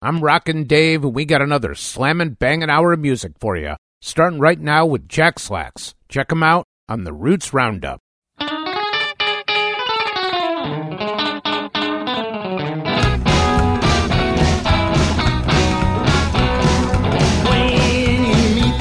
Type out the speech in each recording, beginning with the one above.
I'm Rockin' Dave, and we got another slammin' bangin' hour of music for you. Starting right now with Jack Slacks. Check 'em out on the Roots Roundup. When you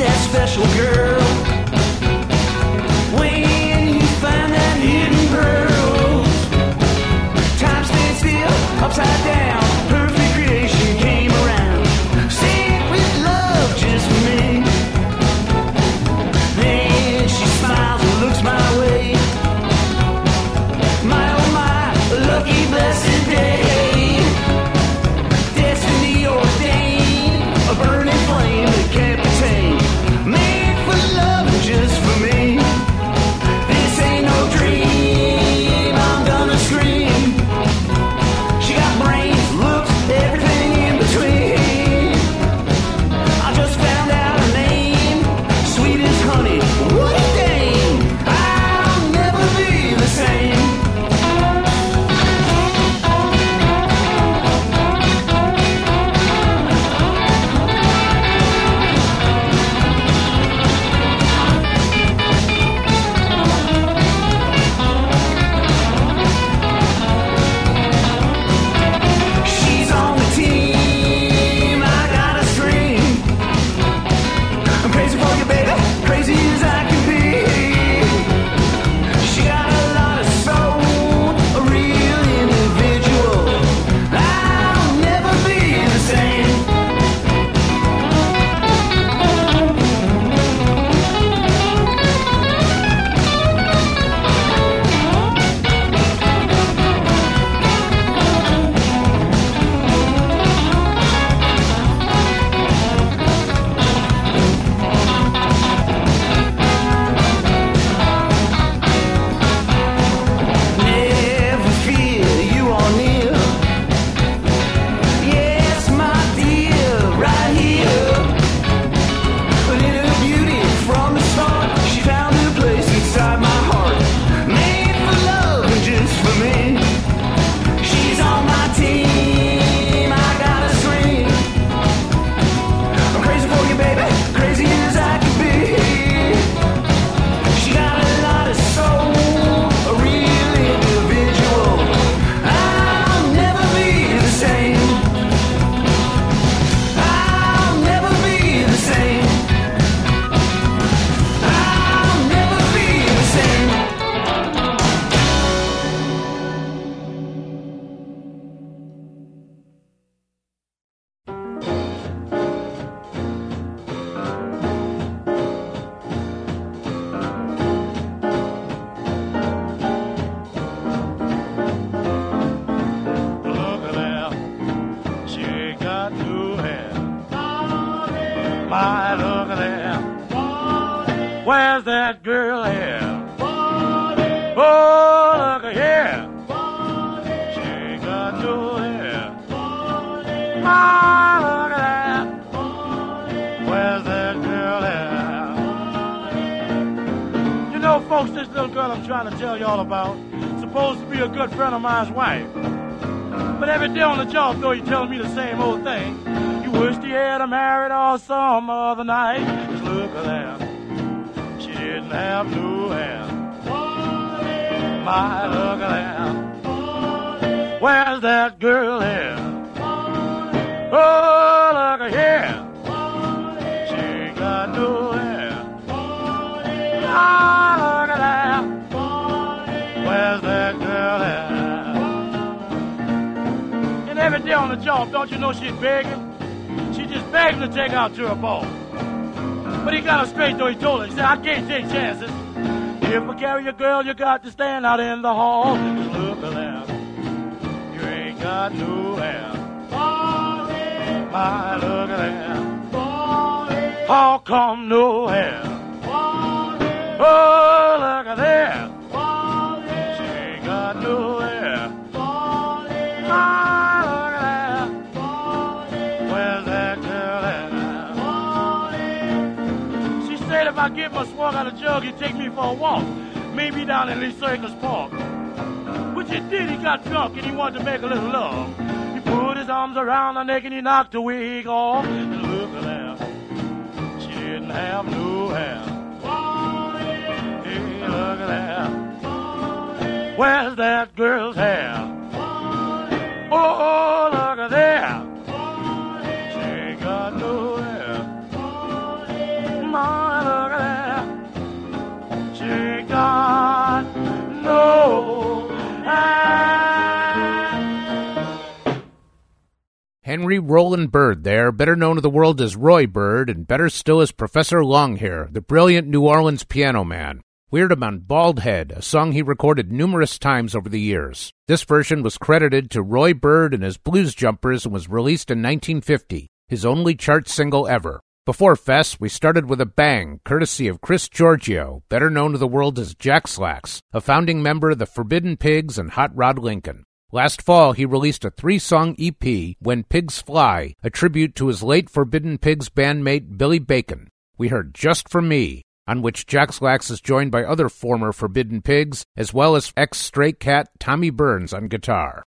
that girl at? Oh, look at here. She got new hair. My, look at that. Where's that girl at? You know, folks, this little girl I'm trying to tell y'all about supposed to be a good friend of mine's wife. But every day on the job, though, you're telling me the same old thing. You wish you had a married or some other night. Just look at that. Didn't have no hair. My, at. Where's that girl at? Oh, look at here. She got no hair. Ah, look at that. Where's that girl at? And every day on the job, don't you know she's begging? She just begging to take out to ball. But he got her straight though, he told her. He said, I can't take chances. If I carry a girl, you got to stand out in the hall. Look at that. You ain't got no hair. My, oh, look at that. How come no hair? Oh, look at there. I get my swag out of jug, he'd take me for a walk. Maybe down in Lee Circus Park. Which he did, he got drunk and he wanted to make a little love. He put his arms around her neck and he knocked the wig off. And look at that. She didn't have no hair. Hey, look at that. Where's that girl's hair? Oh, look at that. Henry Roeland Byrd there, better known to the world as Roy Byrd, and better still as Professor Longhair, the brilliant New Orleans piano man. We heard him on Bald Head, a song he recorded numerous times over the years. This version was credited to Roy Byrd and his Blues Jumpers and was released in 1950, his only chart single ever. Before Fess, we started with a bang, courtesy of Chris Giorgio, better known to the world as Jack Slacks, a founding member of the Forbidden Pigs and Hot Rod Lincoln. Last fall, he released a three song EP, When Pigs Fly, a tribute to his late Forbidden Pigs bandmate Billy Bacon. We heard Just For Me, on which Jack Slacks is joined by other former Forbidden Pigs, as well as ex Stray Cat Tommy Burns on guitar.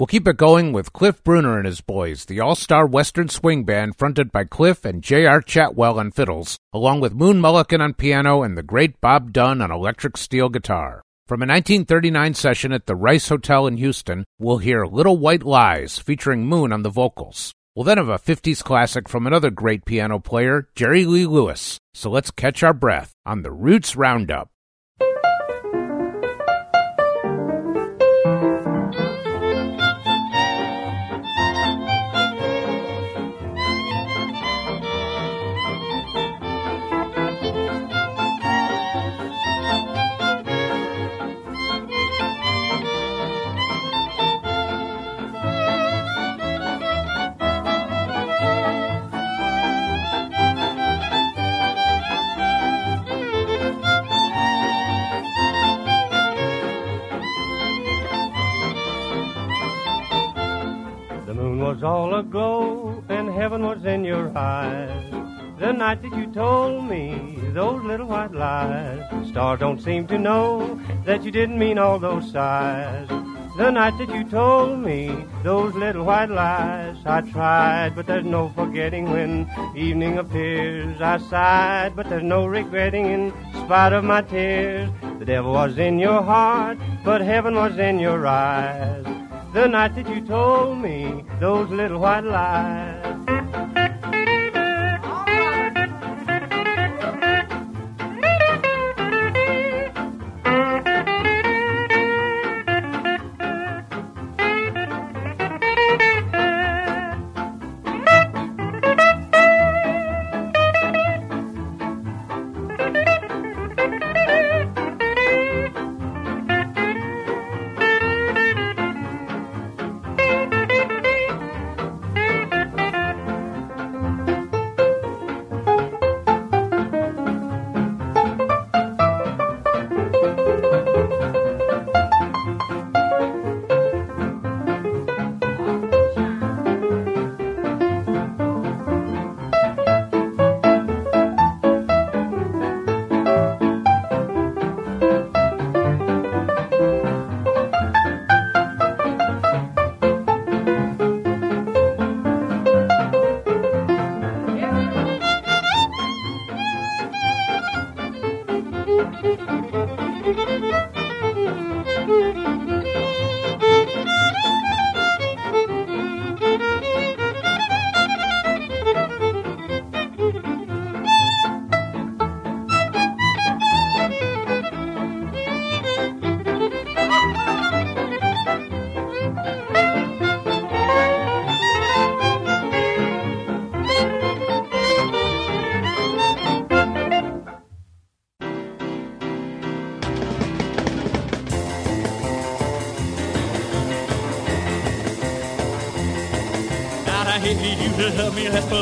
We'll keep it going with Cliff Bruner and his boys, the all star Western swing band fronted by Cliff and J.R. Chatwell on fiddles, along with Moon Mullican on piano and the great Bob Dunn on electric steel guitar. From a 1939 session at the Rice Hotel in Houston, we'll hear Little White Lies featuring Moon on the vocals. We'll then have a 50s classic from another great piano player, Jerry Lee Lewis. So let's catch our breath on the Roots Roundup. The night that you told me those little white lies. the Stars don't seem to know that you didn't mean all those sighs. The night that you told me those little white lies. I tried, but there's no forgetting when evening appears. I sighed, but there's no regretting in spite of my tears. The devil was in your heart, but heaven was in your eyes the night that you told me those little white lies.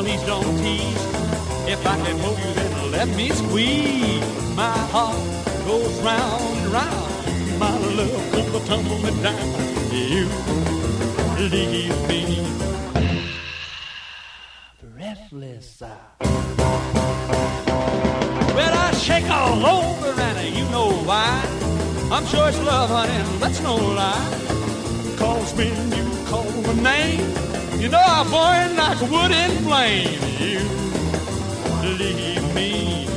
Please don't tease. If I can hold you, then let me squeeze. My heart goes round and round. My love comes a tumbling down. You leave me breathless. Well, I shake all over, and you know why. I'm sure it's love, honey, and that's no lie. Cause when you call my name, you know I burn like wood in flame. You leave me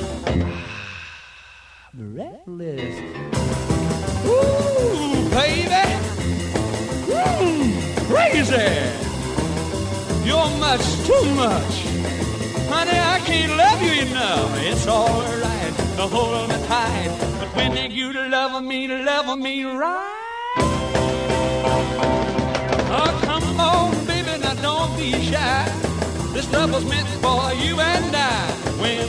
breathless. Ooh, baby. Ooh, crazy. You're much too much. Honey, I can't love you enough. It's alright to hold me tight. But when you love me, love me right. Be shy. This love was meant for you and I. When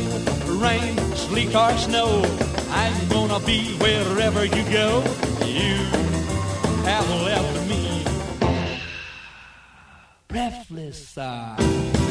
rain, sleet, or snow, I'm gonna be wherever you go. You have left me breathless. Uh.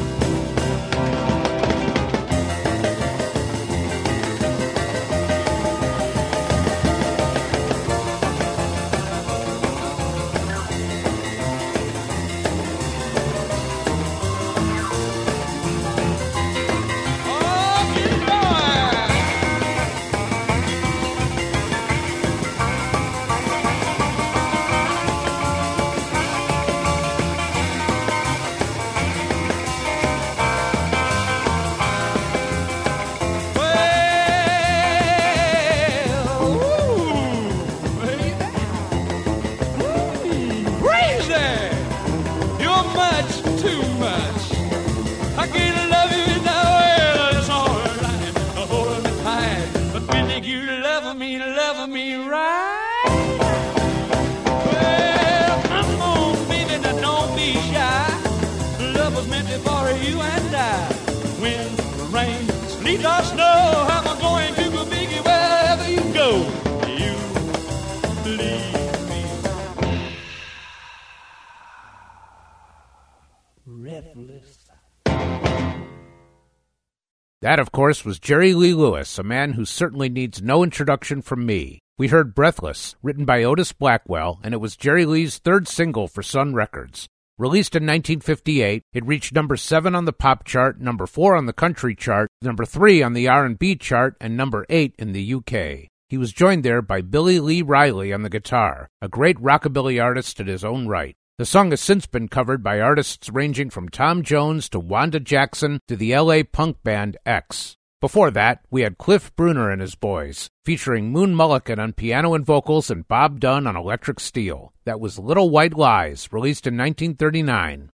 Course, was Jerry Lee Lewis, a man who certainly needs no introduction from me. We heard Breathless, written by Otis Blackwell, and it was Jerry Lee's third single for Sun Records. Released in 1958, it reached number 7 on the pop chart, number 4 on the country chart, number 3 on the R&B chart, and number 8 in the UK. He was joined there by Billy Lee Riley on the guitar, a great rockabilly artist in his own right. The song has since been covered by artists ranging from Tom Jones to Wanda Jackson to the LA punk band X. Before that, we had Cliff Bruner and his boys, featuring Moon Mullican on piano and vocals and Bob Dunn on electric steel. That was Little White Lies, released in 1939.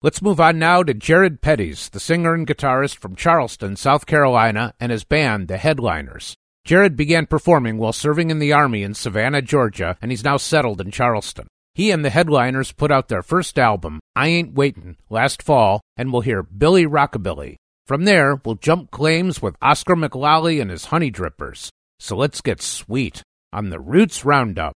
Let's move on now to Jared Petties, the singer and guitarist from Charleston, South Carolina, and his band, the Headliners. Jared began performing while serving in the Army in Savannah, Georgia, and he's now settled in Charleston. He and the Headliners put out their first album, I Ain't Waitin', last fall, and we'll hear Billy Rockabilly. From there, we'll jump claims with Oscar McLollie and his Honey Drippers. So let's get sweet on the Roots Roundup.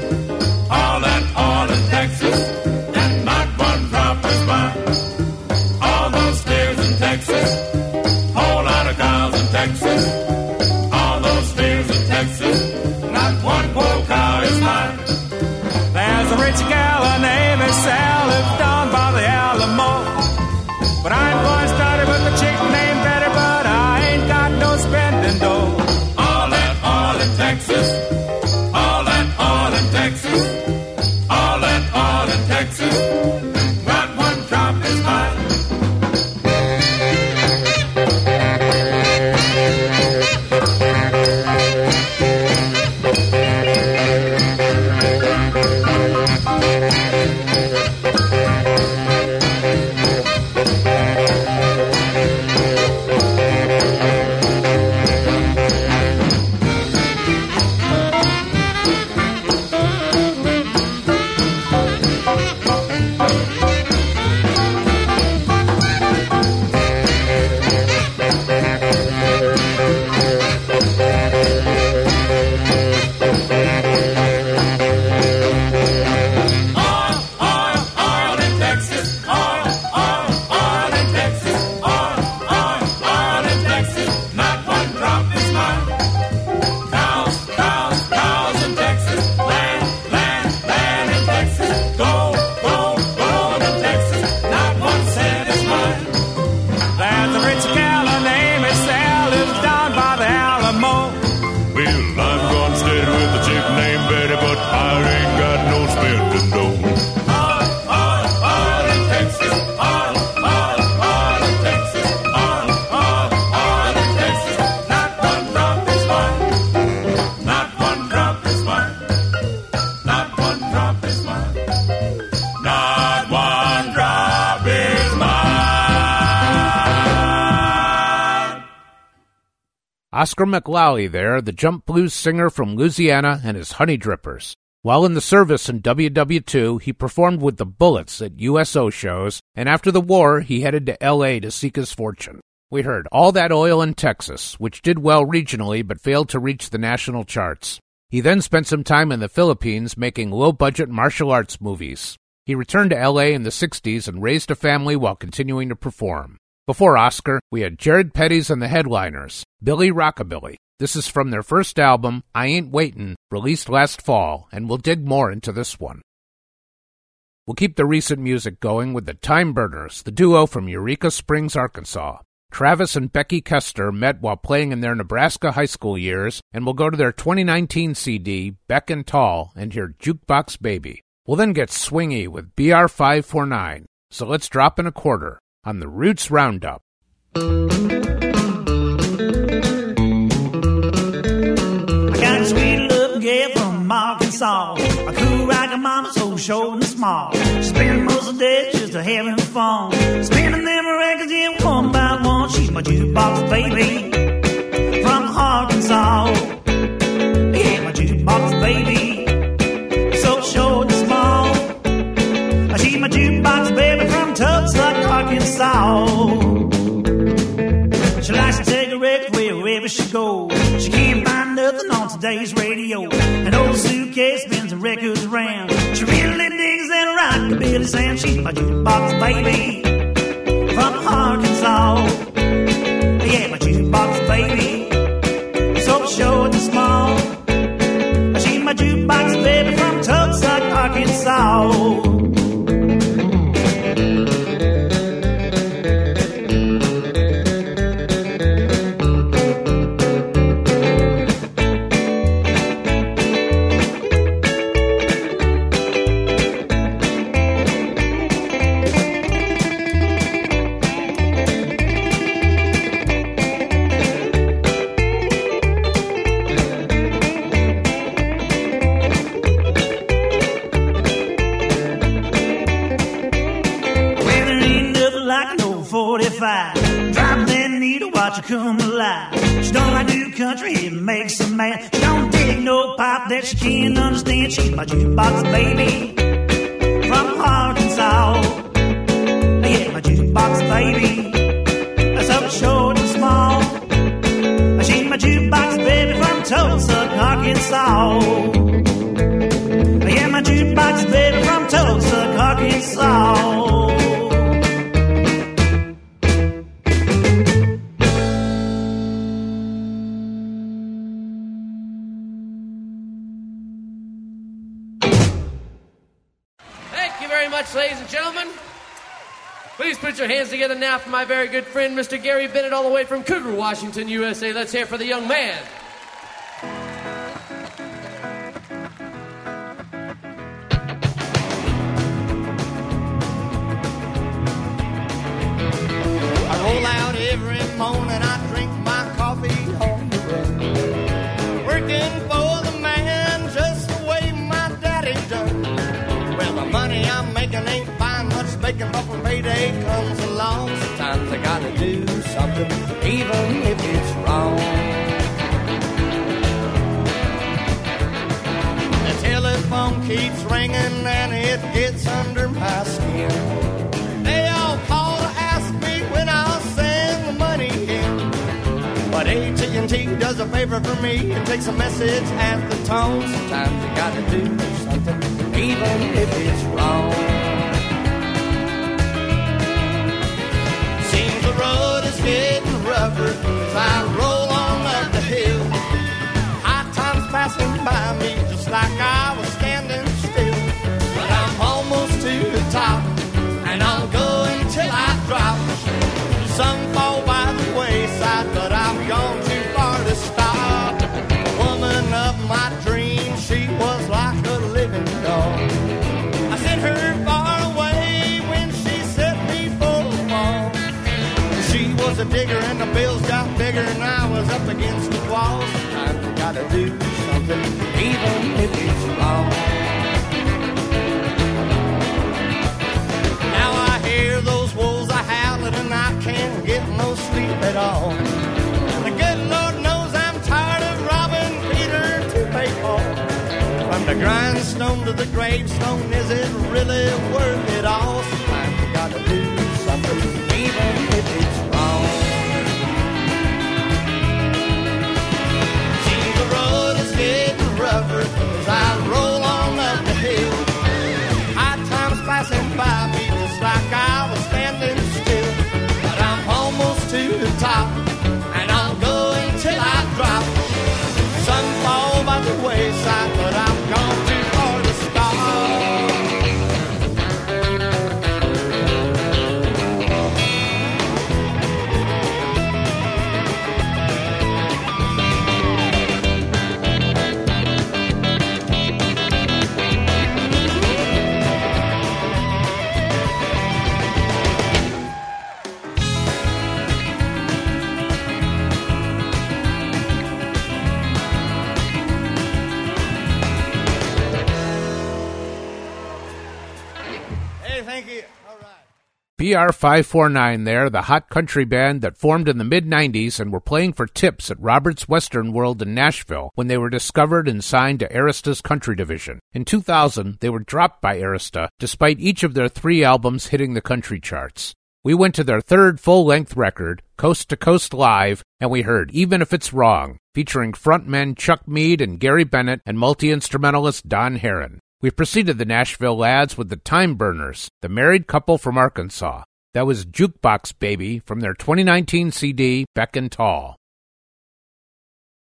Texas. Oscar McLollie there, the jump blues singer from Louisiana and his Honey Drippers. While in the service in WW2, he performed with the Bullets at USO shows, and after the war, he headed to LA to seek his fortune. We heard All That Oil in Texas, which did well regionally but failed to reach the national charts. He then spent some time in the Philippines making low budget martial arts movies. He returned to LA in the 60s and raised a family while continuing to perform. Before Oscar, we had Jared Petty's and the Headliners, Billy Rockabilly. This is from their first album, I Ain't Waitin', released last fall, and we'll dig more into this one. We'll keep the recent music going with the Time Burners, the duo from Eureka Springs, Arkansas. Travis and Becky Kester met while playing in their Nebraska high school years, and we'll go to their 2019 CD, Beck and Tall, and hear Jukebox Baby. We'll then get swingy with BR549. So let's drop in a quarter on the Roots Roundup. I got a sweet little girl from Arkansas. A cool rockin' mama, so short and small. Spend most of the day just a having fun. Spinning them records in one by one. She's my jukebox baby from Arkansas. Yeah, my jukebox baby, Arkansas. She likes to take a record wherever she goes. She can't find nothing on today's radio. An old suitcase spins the records around. She really digs that rockabilly sound. She's my jukebox baby from Arkansas. Yeah, my jukebox baby, so short and small. She's my jukebox baby from Tucson, Arkansas. Your hands together now for my very good friend, Mr. Gary Bennett, all the way from Cougar, Washington, USA. Let's hear for the young man. I roll out every morning, I AT&T does a favor for me and takes a message at the tone. Sometimes you gotta do something, even if it's wrong. Seems the road is getting rougher as I roll on up the hill. High times passing by me just like I was standing still. But I'm almost to the top, and I'll go until I drop. Some fall by the wayside, but I've gone my dreams, she was like a living doll. I sent her far away when she set me for a fall. She was a digger and the bills got bigger and I was up against the wall. Sometimes you gotta do something, even if it's wrong. Now I hear those wolves are howling and I can't get no sleep at all. The grindstone to the gravestone, is it really worth it all? Sometimes you gotta do BR549 there, the hot country band that formed in the mid 90s and were playing for tips at Roberts Western World in Nashville when they were discovered and signed to Arista's Country Division. In 2000, they were dropped by Arista, despite each of their three albums hitting the country charts. We went to their third full length record, Coast to Coast Live, and we heard Even If It's Wrong, featuring frontmen Chuck Mead and Gary Bennett and multi instrumentalist Don Herron. We preceded the Nashville lads with the Time Burners, the married couple from Arkansas. That was Jukebox Baby from their 2019 CD, Beck and Tall.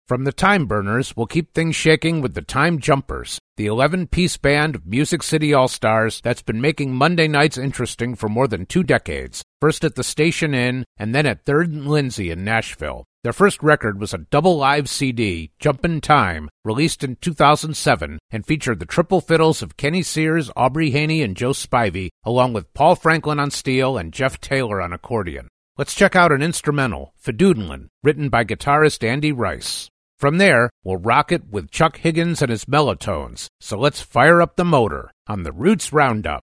From the Time Burners, we'll keep things shaking with the Time Jumpers, the 11 piece band of Music City All Stars that's been making Monday nights interesting for more than two decades, first at the Station Inn and then at 3rd and Lindsley in Nashville. Their first record was a double live CD, Jumpin' Time, released in 2007 and featured the triple fiddles of Kenny Sears, Aubrey Haynie, and Joe Spivey, along with Paul Franklin on steel and Jeff Taylor on accordion. Let's check out an instrumental, Fidoodlin', written by guitarist Andy Reiss. From there, we'll rock it with Chuck Higgins and his mellotones. So let's fire up the motor on the Roots Roundup.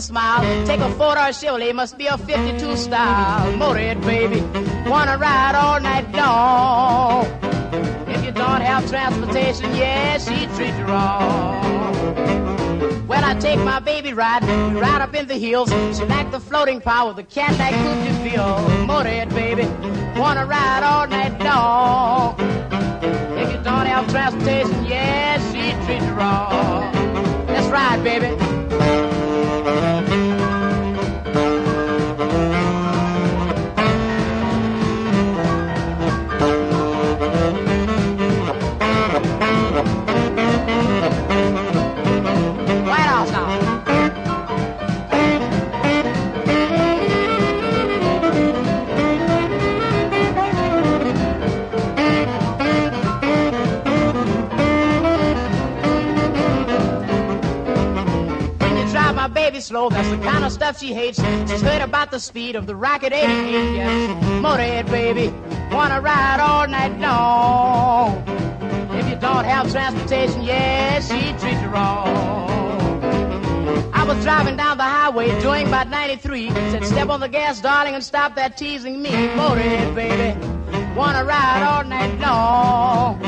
Smile. Take a four-door Chevrolet, must be a 52 style. Motorhead, baby, wanna ride all night long. If you don't have transportation, yeah, she treats you wrong. Well, I take my baby ride, right up in the hills. She like the floating power the Cadillac Coupe de Ville. Motorhead, baby, wanna ride all night long. If you don't have transportation, yeah, she treats you wrong. Let's ride, baby. White slow, that's the kind of stuff she hates. She's heard about the speed of the Rocket 88, yes. Motorhead, baby, wanna ride all night long. If you don't have transportation, yes, she treats you wrong. I was driving down the highway doing about 93. Said, step on the gas, darling, and stop that teasing me. Motorhead, baby, wanna ride all night long.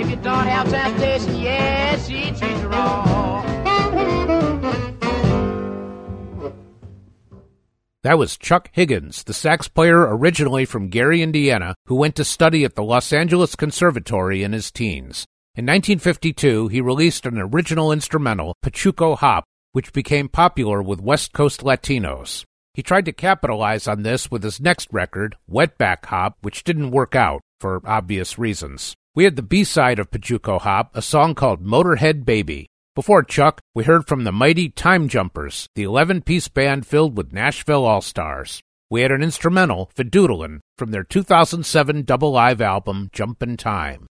If you don't have transportation, yes, she treats you wrong. That was Chuck Higgins, the sax player originally from Gary, Indiana, who went to study at the Los Angeles Conservatory in his teens. In 1952, he released an original instrumental, Pachuco Hop, which became popular with West Coast Latinos. He tried to capitalize on this with his next record, Wetback Hop, which didn't work out for obvious reasons. We had the B-side of Pachuco Hop, a song called Motorhead Baby. Before Chuck, we heard from the mighty Time Jumpers, the 11 piece band filled with Nashville All Stars. We had an instrumental, Fadoodlin', from their 2007 double live album, Jumpin' Time.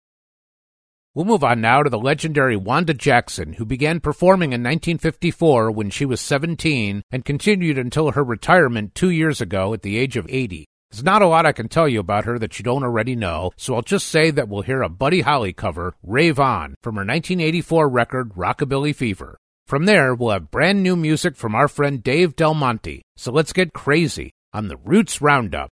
We'll move on now to the legendary Wanda Jackson, who began performing in 1954 when she was 17 and continued until her retirement two years ago at the age of 80. There's not a lot I can tell you about her that you don't already know, so I'll just say that we'll hear a Buddy Holly cover, Rave On, from her 1984 record, Rockabilly Fever. From there, we'll have brand new music from our friend Dave Del Monte. So let's get crazy on the Roots Roundup.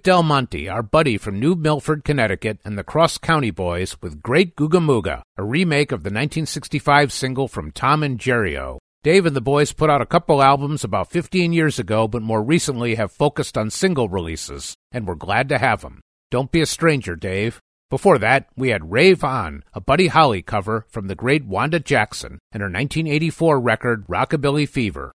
Dave Del Monte, our buddy from New Milford, Connecticut, and the Cross County Boys with Great Googa Mooga, a remake of the 1965 single from Tom and Jerrio. Dave and the boys put out a couple albums about 15 years ago, but more recently have focused on single releases, and we're glad to have them. Don't be a stranger, Dave. Before that, we had Rave On, a Buddy Holly cover from the great Wanda Jackson and her 1984 record Rockabilly Fever.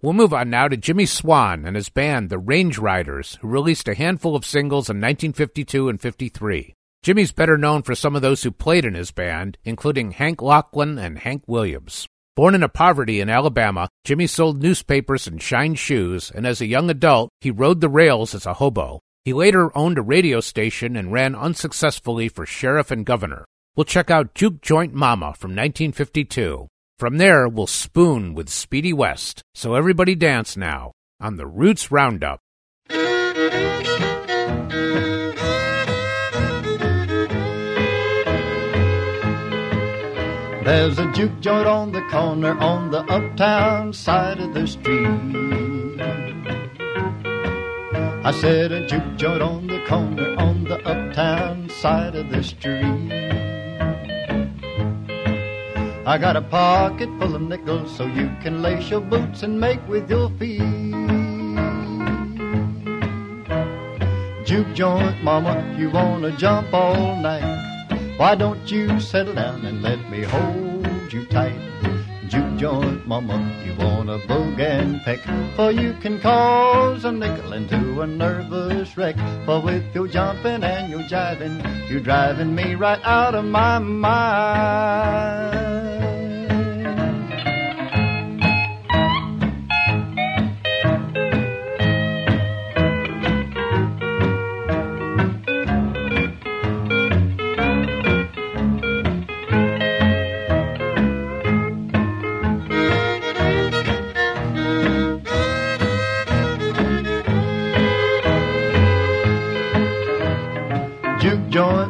We'll move on now to Jimmy Swan and his band, the Range Riders, who released a handful of singles in 1952 and 53. Jimmy's better known for some of those who played in his band, including Hank Locklin and Hank Williams. Born into poverty in Alabama, Jimmy sold newspapers and shined shoes, and as a young adult, he rode the rails as a hobo. He later owned a radio station and ran unsuccessfully for sheriff and governor. We'll check out Juke Joint Mama from 1952. From there, we'll spoon with Speedy West. So everybody dance now on the Roots Roundup. There's a juke joint on the corner on the uptown side of the street. I said a juke joint on the corner on the uptown side of the street. I got a pocket full of nickels so you can lace your boots and make with your feet. Juke joint, mama, you wanna jump all night. Why don't you settle down and let me hold you tight? Juke joint, mama, you wanna boogie and peck, for you can cause a nickel into a nervous wreck. For with your jumping and your jiving, you're driving me right out of my mind.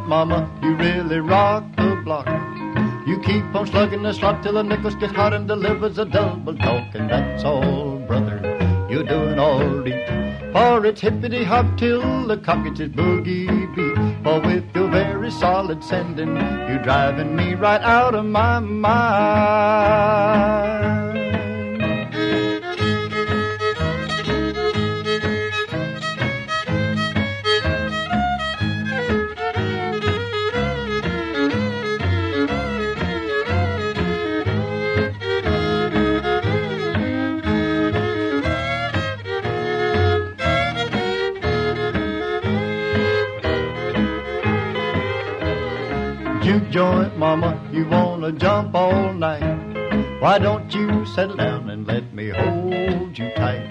Mama, you really rock the block. You keep on slugging the slot till the nickels get hot and delivers a double talk, and that's all, brother. You're doing all right. For it's hippity hop till the cockatoos boogie beat. For with your very solid sending, you're driving me right out of my mind. Jump all night. Why don't you settle down and let me hold you tight?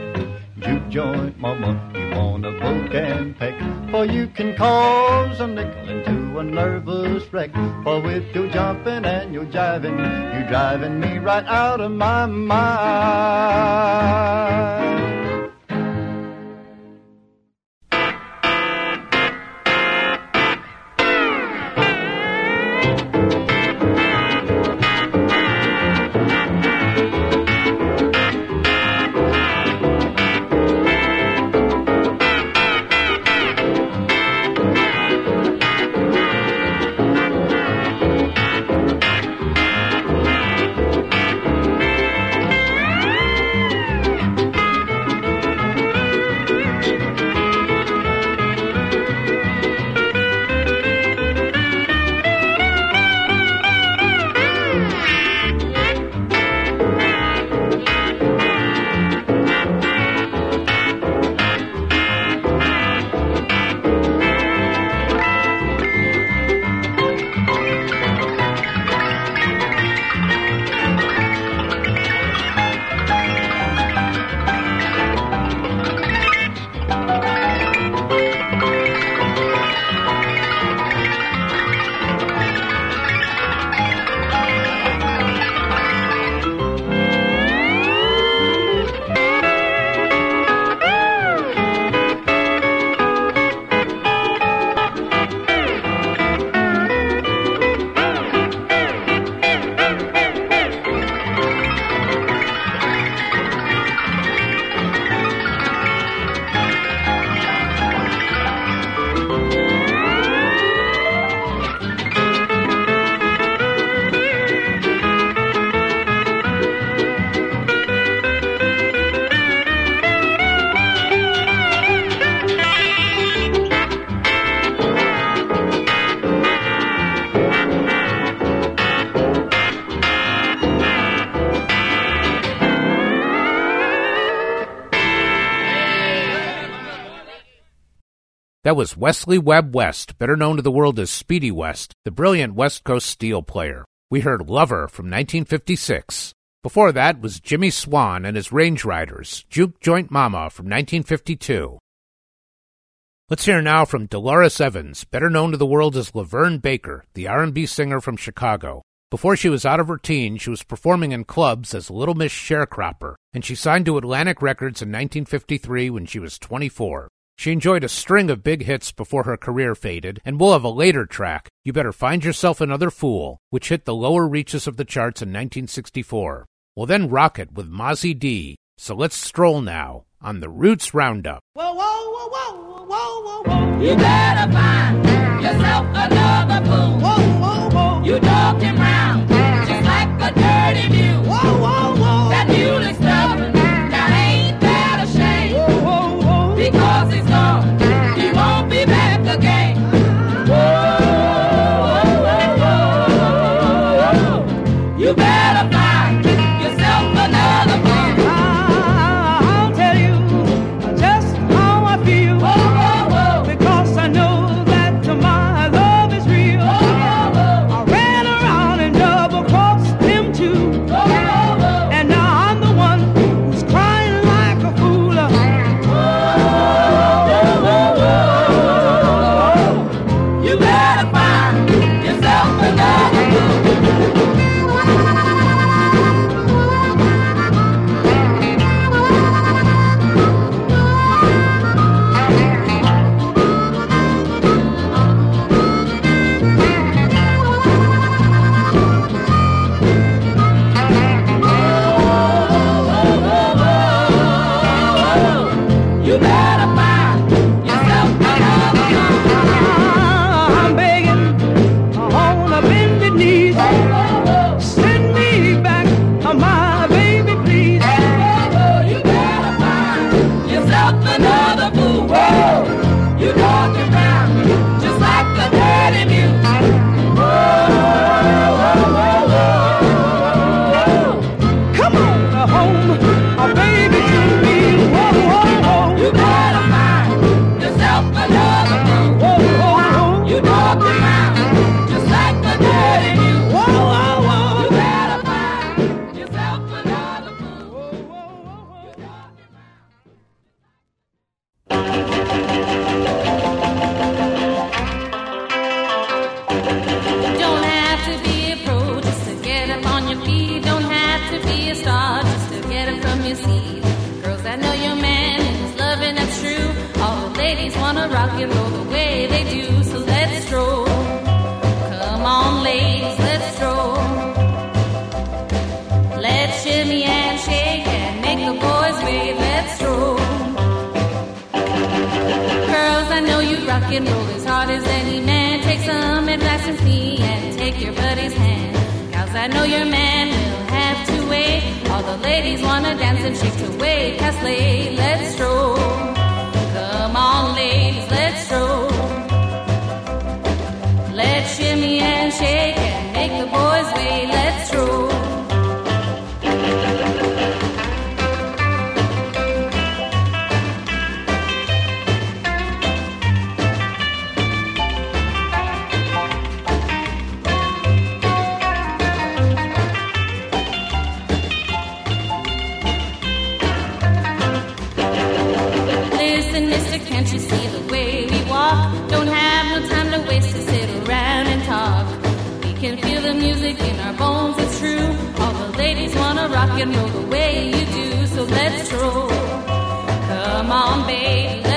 Juke joint, mama, you wanna book and peck, for you can cause a nickel into a nervous wreck. For with your jumping and your jiving, you're driving me right out of my mind. Was Wesley Webb West, better known to the world as Speedy West, the brilliant West Coast steel player. We heard Lover from 1956. Before that was Jimmy Swan and his Range Riders, Juke Joint Mama from 1952. Let's hear now from Delores Evans, better known to the world as LaVern Baker, the R&B singer from Chicago. Before she was out of her teens, she was performing in clubs as Little Miss Sharecropper, and she signed to Atlantic Records in 1953 when she was 24. She enjoyed a string of big hits before her career faded, and we'll have a later track, You Better Find Yourself Another Fool, which hit the lower reaches of the charts in 1964. We'll then rock it with Mozzie D. So let's stroll now on the Roots Roundup. Whoa, whoa, whoa, whoa, whoa, whoa, whoa. You better find yourself another fool. Whoa, whoa, whoa. You dog him round just like a dirty mule. Whoa, whoa, and roll as hard as any man. Take some advice from me and take your buddy's hand. Cause I know your man will have to wait. All the ladies wanna dance and shake to wait. Cause late, let's stroll. Come on, ladies, let's stroll. Let's shimmy and shake and make the boys wait. Let's stroll. Rock and roll the way you do, so let's stroll. Come on, baby, let's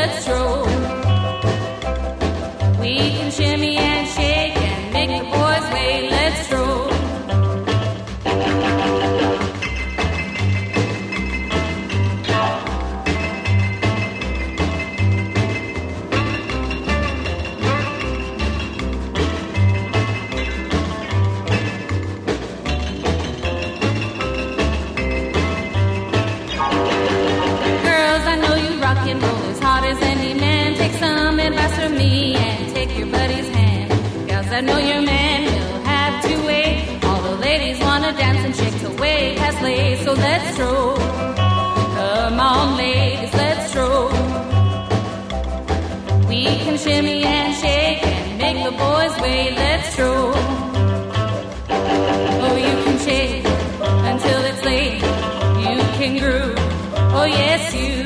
I know your man will have to wait. All the ladies wanna dance and shake to way past late, so let's stroll. Come on, ladies, let's stroll. We can shimmy and shake and make the boys wait. Let's stroll. Oh, you can shake until it's late. You can groove. Oh, yes, you.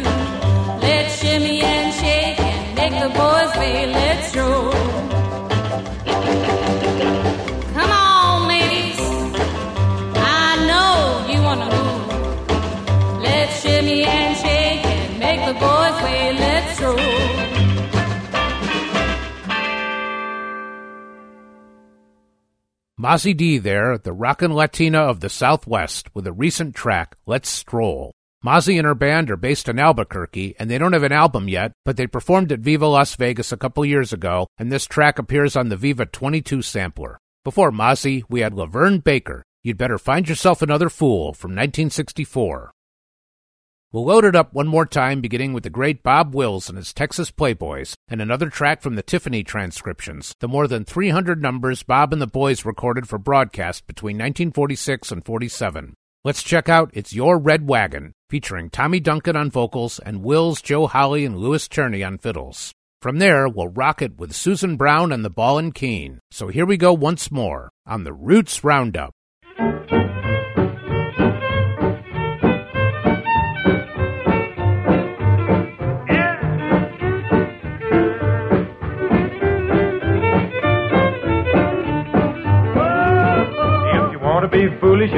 Let's shimmy and shake and make the boys wait. Let's stroll. Mozzie D there, the rockin' Latina of the Southwest, with a recent track, Let's Stroll. Mozzie and her band are based in Albuquerque, and they don't have an album yet, but they performed at Viva Las Vegas a couple years ago, and this track appears on the Viva 22 sampler. Before Mozzie, we had LaVern Baker, You'd Better Find Yourself Another Fool from 1964. We'll load it up one more time, beginning with the great Bob Wills and his Texas Playboys, and another track from the Tiffany transcriptions, the more than 300 numbers Bob and the boys recorded for broadcast between 1946 and 47. Let's check out It's Your Red Wagon, featuring Tommy Duncan on vocals and Wills, Joe Holley, and Louis Tierney on fiddles. From there, we'll rock it with Susan Brown and the Ballin' Keen. So here we go once more on the Roots Roundup.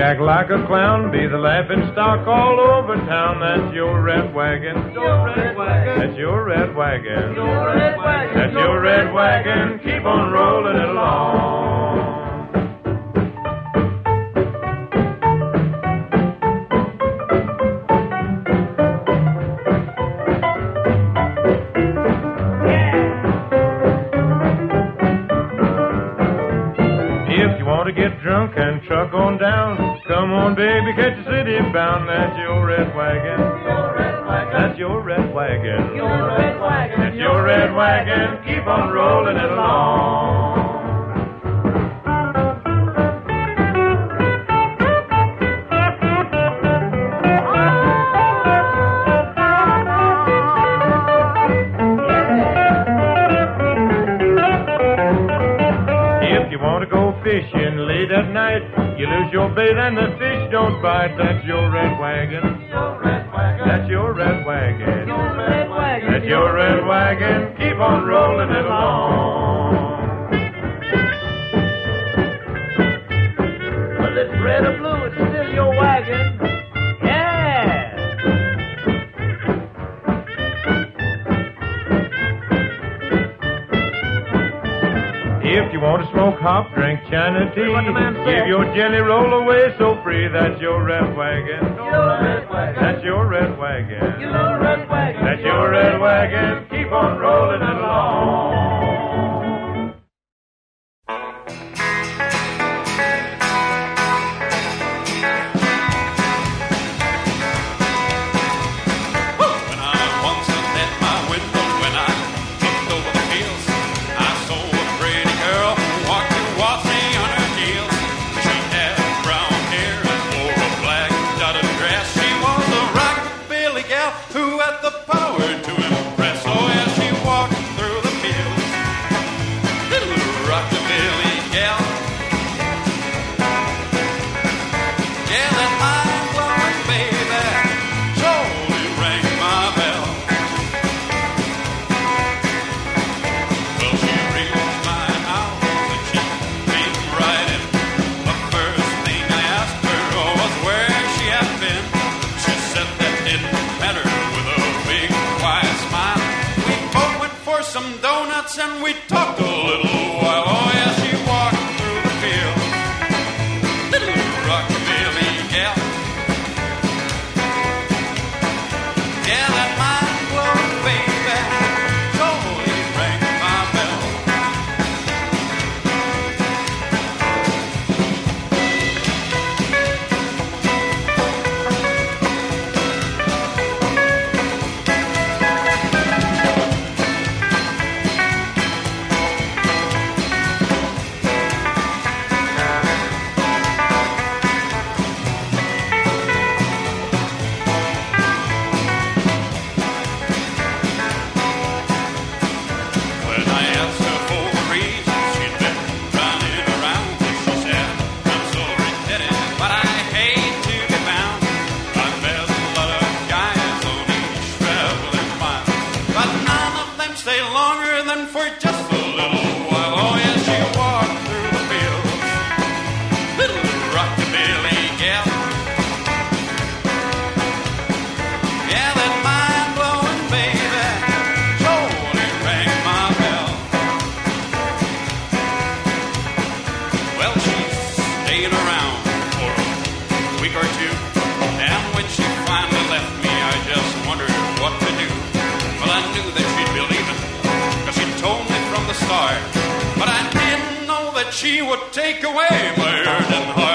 Act like a clown, be the laughing stock all over town. That's your red wagon. That's your red wagon. That's your red wagon. Keep on rolling along. Bound. That's your red wagon. That's your red wagon. That's your red wagon. Keep on rolling it along. If you want to go fishing late at night, you lose your bait and the fish don't bite. That's your red wagon. That's your red wagon. That's your red wagon. Keep on rolling it along. Whether it's red or blue, it's still your wagon. Yeah. If you want to smoke hop, drink China tea, your jelly roll away so free. That's your red wagon. That's your red wagon. That's your red wagon. Keep on stay longer than for just she would take away my heart.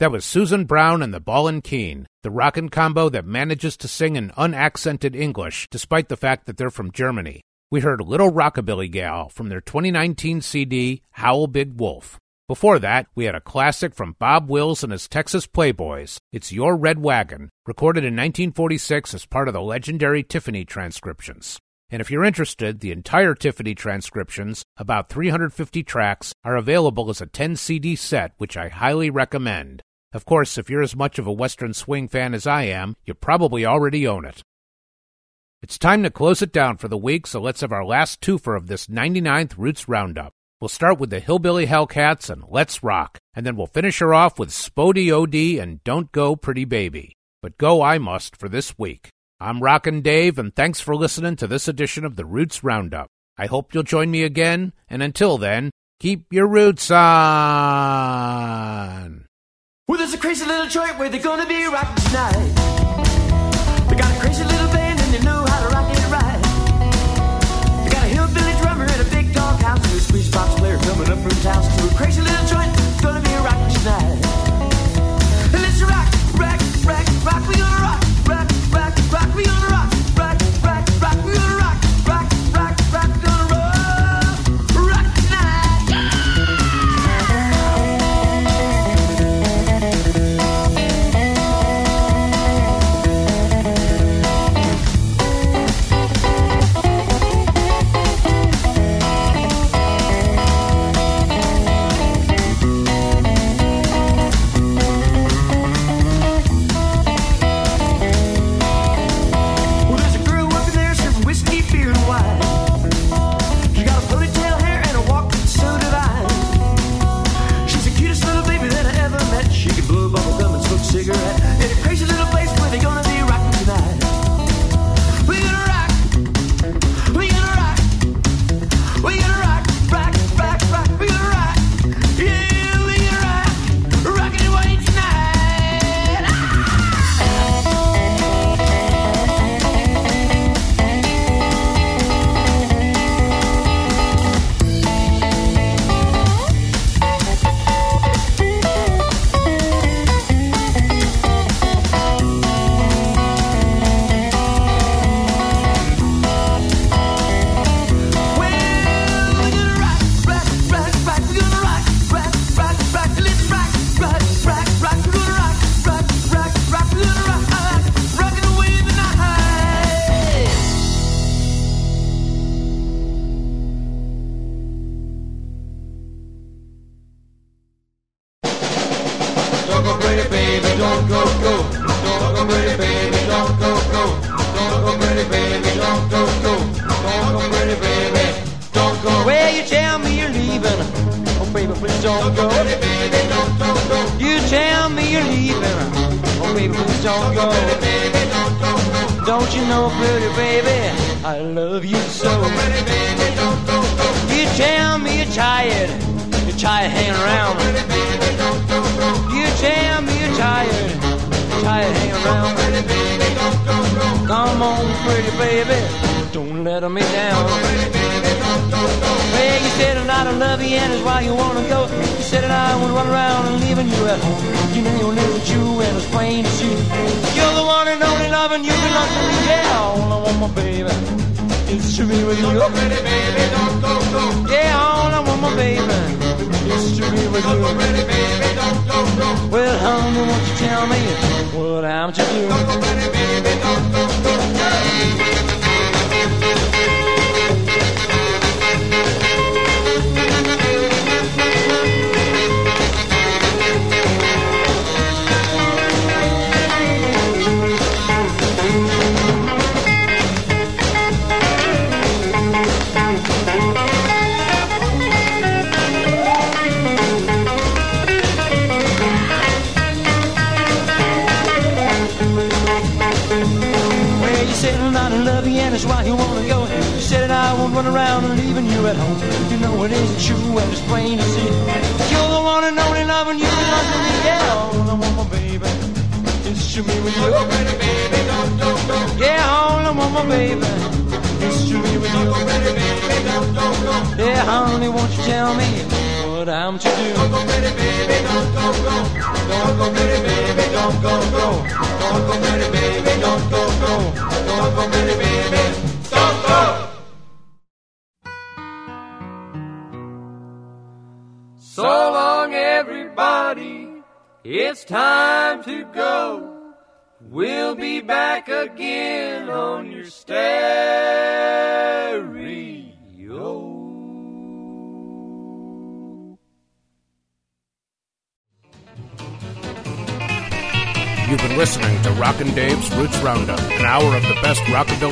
That was Susan Brown and the Ballin' Keen, the rockin' combo that manages to sing in unaccented English despite the fact that they're from Germany. We heard Little Rockabilly Gal from their 2019 CD, Howl Big Wolf. Before that, we had a classic from Bob Wills and his Texas Playboys. It's Your Red Wagon, recorded in 1946 as part of the legendary Tiffany transcriptions. And if you're interested, the entire Tiffany transcriptions, about 350 tracks, are available as a 10 CD set, which I highly recommend. Of course, if you're as much of a Western swing fan as I am, you probably already own it. It's time to close it down for the week, so let's have our last twofer of this 99th Roots Roundup. We'll start with the Hillbilly Hellcats and Let's Rock, and then we'll finish her off with Spody OD and Don't Go Pretty Baby. But go I must for this week. I'm Rockin' Dave, and thanks for listening to this edition of the Roots Roundup. I hope you'll join me again, and until then, keep your roots on. Well, there's a crazy little joint where they're gonna be rocking tonight. They got a crazy little band and they know how to rock it right. They got a hillbilly drummer and a big dog house and a squeeze box player coming up from town to a crazy little joint. Gonna be rocking tonight.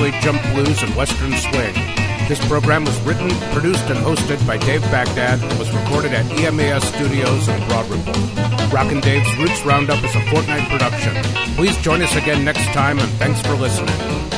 Broadway jump blues and western swing. This program was written, produced, and hosted by Dave Baghdad and was recorded at EMAS Studios in Broad Ripple. Rockin' Dave's Roots Roundup is a fortnight production. Please join us again next time, and thanks for listening.